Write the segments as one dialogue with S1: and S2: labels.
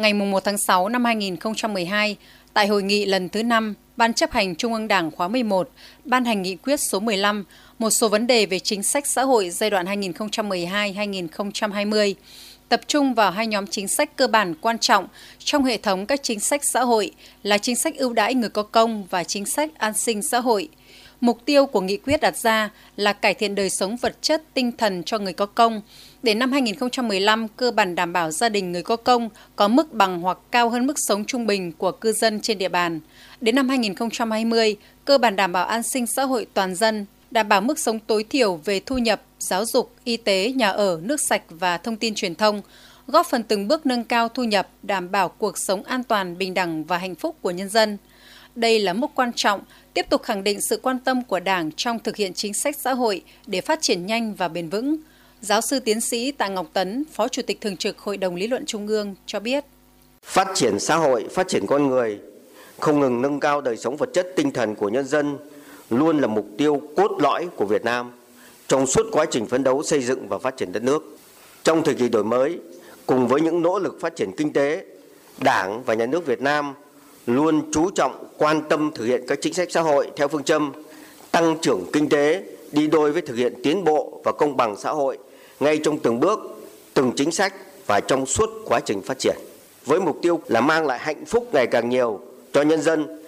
S1: ngày 1 tháng 6 năm 2012, tại hội nghị lần thứ 5, Ban chấp hành Trung ương Đảng khóa 11 ban hành nghị quyết số 15 một số vấn đề về chính sách xã hội giai đoạn 2012-2020, tập trung vào hai nhóm chính sách cơ bản quan trọng trong hệ thống các chính sách xã hội là chính sách ưu đãi người có công và chính sách an sinh xã hội. Mục tiêu của nghị quyết đặt ra là cải thiện đời sống vật chất, tinh thần cho người có công. Đến năm 2015, cơ bản đảm bảo gia đình người có công có mức bằng hoặc cao hơn mức sống trung bình của cư dân trên địa bàn. Đến năm 2020, cơ bản đảm bảo an sinh xã hội toàn dân, đảm bảo mức sống tối thiểu về thu nhập, giáo dục, y tế, nhà ở, nước sạch và thông tin truyền thông, góp phần từng bước nâng cao thu nhập, đảm bảo cuộc sống an toàn, bình đẳng và hạnh phúc của nhân dân. Đây là mốc quan trọng, tiếp tục khẳng định sự quan tâm của Đảng trong thực hiện chính sách xã hội để phát triển nhanh và bền vững. Giáo sư tiến sĩ Tạ Ngọc Tấn, Phó Chủ tịch Thường trực Hội đồng Lý luận Trung ương cho biết.
S2: Phát triển xã hội, phát triển con người, không ngừng nâng cao đời sống vật chất tinh thần của nhân dân luôn là mục tiêu cốt lõi của Việt Nam trong suốt quá trình phấn đấu xây dựng và phát triển đất nước. Trong thời kỳ đổi mới, cùng với những nỗ lực phát triển kinh tế, Đảng và Nhà nước Việt Nam luôn chú trọng quan tâm thực hiện các chính sách xã hội theo phương châm tăng trưởng kinh tế đi đôi với thực hiện tiến bộ và công bằng xã hội ngay trong từng bước, từng chính sách và trong suốt quá trình phát triển. Với mục tiêu là mang lại hạnh phúc ngày càng nhiều cho nhân dân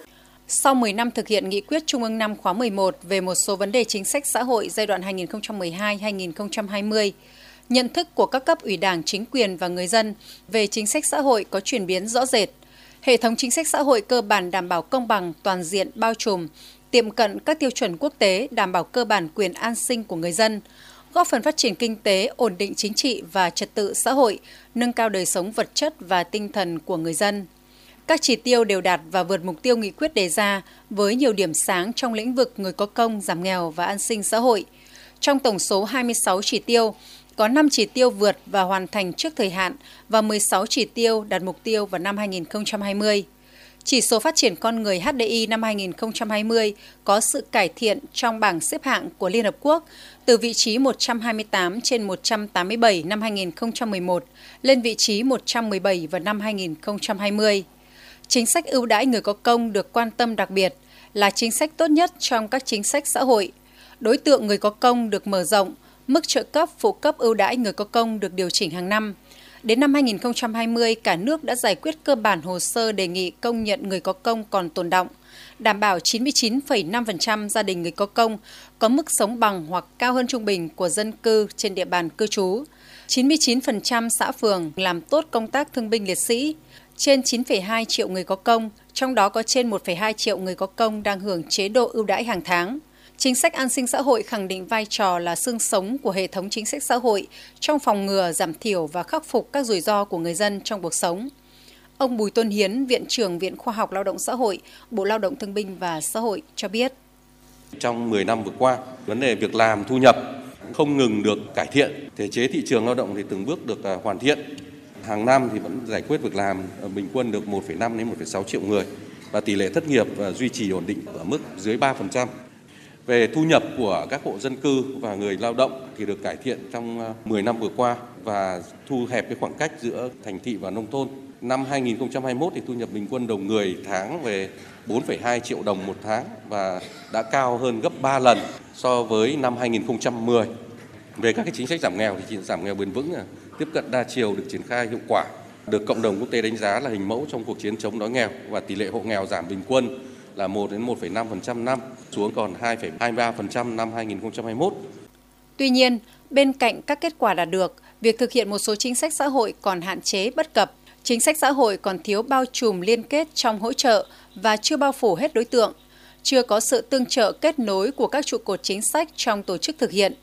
S1: sau 10 năm thực hiện nghị quyết Trung ương năm khóa 11 về một số vấn đề chính sách xã hội giai đoạn 2012-2020, nhận thức của các cấp ủy đảng, chính quyền và người dân về chính sách xã hội có chuyển biến rõ rệt. Hệ thống chính sách xã hội cơ bản đảm bảo công bằng, toàn diện, bao trùm, tiệm cận các tiêu chuẩn quốc tế, đảm bảo cơ bản quyền an sinh của người dân, góp phần phát triển kinh tế, ổn định chính trị và trật tự xã hội, nâng cao đời sống vật chất và tinh thần của người dân. Các chỉ tiêu đều đạt và vượt mục tiêu nghị quyết đề ra với nhiều điểm sáng trong lĩnh vực người có công, giảm nghèo và an sinh xã hội. Trong tổng số 26 chỉ tiêu, có 5 chỉ tiêu vượt và hoàn thành trước thời hạn và 16 chỉ tiêu đạt mục tiêu vào năm 2020. Chỉ số phát triển con người HDI năm 2020 có sự cải thiện trong bảng xếp hạng của Liên Hợp Quốc từ vị trí 128 trên 187 năm 2011 lên vị trí 117 vào năm 2020. Chính sách ưu đãi người có công được quan tâm đặc biệt là chính sách tốt nhất trong các chính sách xã hội. Đối tượng người có công được mở rộng, mức trợ cấp phụ cấp ưu đãi người có công được điều chỉnh hàng năm. Đến năm 2020, cả nước đã giải quyết cơ bản hồ sơ đề nghị công nhận người có công còn tồn động, đảm bảo 99,5% gia đình người có công có mức sống bằng hoặc cao hơn trung bình của dân cư trên địa bàn cư trú. 99% xã phường làm tốt công tác thương binh liệt sĩ, trên 9,2 triệu người có công, trong đó có trên 1,2 triệu người có công đang hưởng chế độ ưu đãi hàng tháng. Chính sách an sinh xã hội khẳng định vai trò là xương sống của hệ thống chính sách xã hội trong phòng ngừa, giảm thiểu và khắc phục các rủi ro của người dân trong cuộc sống. Ông Bùi Tôn Hiến, Viện trưởng Viện Khoa học Lao động Xã hội, Bộ Lao động Thương binh và Xã hội cho biết.
S3: Trong 10 năm vừa qua, vấn đề việc làm, thu nhập không ngừng được cải thiện, thể chế thị trường lao động thì từng bước được à, hoàn thiện hàng năm thì vẫn giải quyết việc làm à, bình quân được 1,5 đến 1,6 triệu người và tỷ lệ thất nghiệp à, duy trì ổn định ở mức dưới 3%. Về thu nhập của các hộ dân cư và người lao động thì được cải thiện trong à, 10 năm vừa qua và thu hẹp cái khoảng cách giữa thành thị và nông thôn. Năm 2021 thì thu nhập bình quân đầu người tháng về 4,2 triệu đồng một tháng và đã cao hơn gấp 3 lần so với năm 2010. Về các cái chính sách giảm nghèo thì giảm nghèo bền vững à, tiếp cận đa chiều được triển khai hiệu quả, được cộng đồng quốc tế đánh giá là hình mẫu trong cuộc chiến chống đói nghèo và tỷ lệ hộ nghèo giảm bình quân là 1 đến 1,5% năm xuống còn 2,23% năm 2021.
S1: Tuy nhiên, bên cạnh các kết quả đạt được, việc thực hiện một số chính sách xã hội còn hạn chế bất cập, chính sách xã hội còn thiếu bao trùm liên kết trong hỗ trợ và chưa bao phủ hết đối tượng, chưa có sự tương trợ kết nối của các trụ cột chính sách trong tổ chức thực hiện.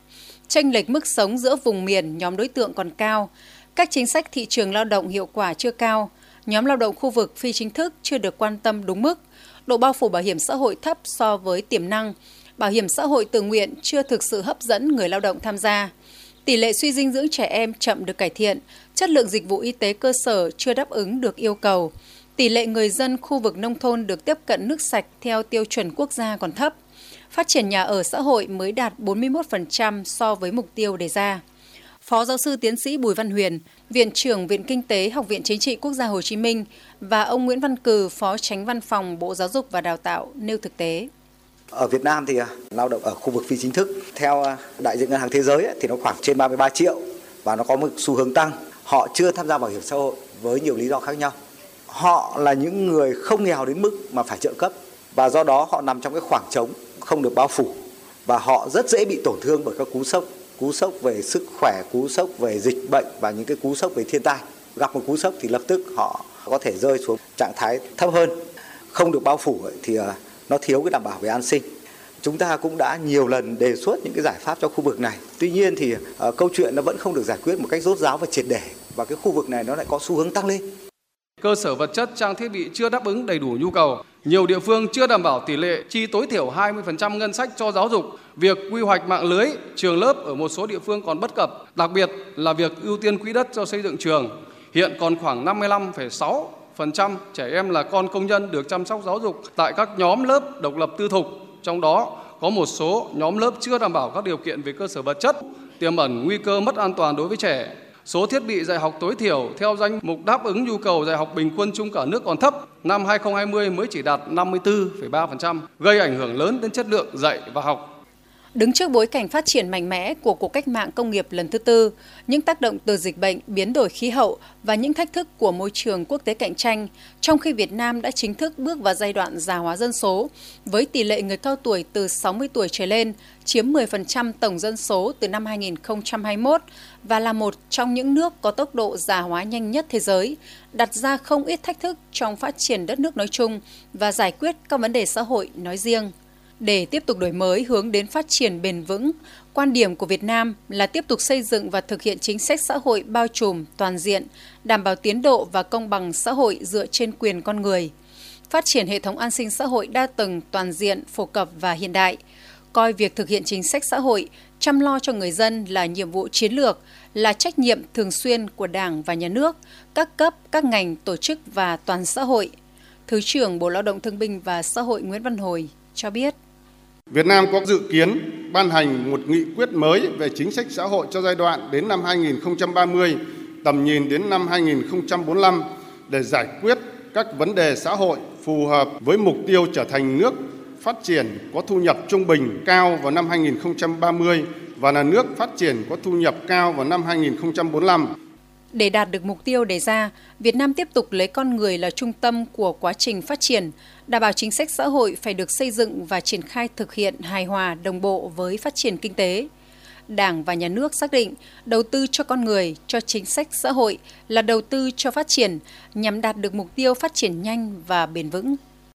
S1: Tranh lệch mức sống giữa vùng miền, nhóm đối tượng còn cao, các chính sách thị trường lao động hiệu quả chưa cao, nhóm lao động khu vực phi chính thức chưa được quan tâm đúng mức, độ bao phủ bảo hiểm xã hội thấp so với tiềm năng, bảo hiểm xã hội tự nguyện chưa thực sự hấp dẫn người lao động tham gia. Tỷ lệ suy dinh dưỡng trẻ em chậm được cải thiện, chất lượng dịch vụ y tế cơ sở chưa đáp ứng được yêu cầu. Tỷ lệ người dân khu vực nông thôn được tiếp cận nước sạch theo tiêu chuẩn quốc gia còn thấp phát triển nhà ở xã hội mới đạt 41% so với mục tiêu đề ra. Phó giáo sư tiến sĩ Bùi Văn Huyền, Viện trưởng Viện Kinh tế Học viện Chính trị Quốc gia Hồ Chí Minh và ông Nguyễn Văn Cừ, Phó Tránh Văn phòng Bộ Giáo dục và Đào tạo nêu thực tế.
S4: Ở Việt Nam thì à, lao động ở khu vực phi chính thức theo à, đại diện ngân hàng thế giới thì nó khoảng trên 33 triệu và nó có một xu hướng tăng. Họ chưa tham gia bảo hiểm xã hội với nhiều lý do khác nhau. Họ là những người không nghèo đến mức mà phải trợ cấp và do đó họ nằm trong cái khoảng trống không được bao phủ và họ rất dễ bị tổn thương bởi các cú sốc cú sốc về sức khỏe cú sốc về dịch bệnh và những cái cú sốc về thiên tai. Gặp một cú sốc thì lập tức họ có thể rơi xuống trạng thái thấp hơn không được bao phủ thì ờ, nó thiếu cái đảm bảo về an sinh. Chúng ta cũng đã nhiều lần đề xuất những cái giải pháp cho khu vực này. Tuy nhiên thì uh, câu chuyện nó vẫn không được giải quyết một cách rốt ráo và triệt để và cái khu vực này nó lại có xu hướng tăng lên.
S5: Cơ sở vật chất trang thiết bị chưa đáp ứng đầy đủ nhu cầu nhiều địa phương chưa đảm bảo tỷ lệ chi tối thiểu 20% ngân sách cho giáo dục. Việc quy hoạch mạng lưới trường lớp ở một số địa phương còn bất cập, đặc biệt là việc ưu tiên quỹ đất cho xây dựng trường. Hiện còn khoảng 55,6% trẻ em là con công nhân được chăm sóc giáo dục tại các nhóm lớp độc lập tư thục, trong đó có một số nhóm lớp chưa đảm bảo các điều kiện về cơ sở vật chất, tiềm ẩn nguy cơ mất an toàn đối với trẻ. Số thiết bị dạy học tối thiểu theo danh mục đáp ứng nhu cầu dạy học bình quân chung cả nước còn thấp, năm 2020 mới chỉ đạt 54,3%, gây ảnh hưởng lớn đến chất lượng dạy và học.
S1: Đứng trước bối cảnh phát triển mạnh mẽ của cuộc cách mạng công nghiệp lần thứ tư, những tác động từ dịch bệnh, biến đổi khí hậu và những thách thức của môi trường quốc tế cạnh tranh, trong khi Việt Nam đã chính thức bước vào giai đoạn già hóa dân số, với tỷ lệ người cao tuổi từ 60 tuổi trở lên chiếm 10% tổng dân số từ năm 2021 và là một trong những nước có tốc độ già hóa nhanh nhất thế giới, đặt ra không ít thách thức trong phát triển đất nước nói chung và giải quyết các vấn đề xã hội nói riêng. Để tiếp tục đổi mới hướng đến phát triển bền vững, quan điểm của Việt Nam là tiếp tục xây dựng và thực hiện chính sách xã hội bao trùm, toàn diện, đảm bảo tiến độ và công bằng xã hội dựa trên quyền con người. Phát triển hệ thống an sinh xã hội đa tầng, toàn diện, phổ cập và hiện đại. Coi việc thực hiện chính sách xã hội, chăm lo cho người dân là nhiệm vụ chiến lược, là trách nhiệm thường xuyên của Đảng và Nhà nước, các cấp, các ngành, tổ chức và toàn xã hội. Thứ trưởng Bộ Lao động Thương binh và Xã hội Nguyễn Văn Hồi cho biết.
S6: Việt Nam có dự kiến ban hành một nghị quyết mới về chính sách xã hội cho giai đoạn đến năm 2030, tầm nhìn đến năm 2045 để giải quyết các vấn đề xã hội phù hợp với mục tiêu trở thành nước phát triển có thu nhập trung bình cao vào năm 2030 và là nước phát triển có thu nhập cao vào năm 2045.
S1: Để đạt được mục tiêu đề ra, Việt Nam tiếp tục lấy con người là trung tâm của quá trình phát triển, đảm bảo chính sách xã hội phải được xây dựng và triển khai thực hiện hài hòa đồng bộ với phát triển kinh tế. Đảng và nhà nước xác định đầu tư cho con người, cho chính sách xã hội là đầu tư cho phát triển nhằm đạt được mục tiêu phát triển nhanh và bền vững.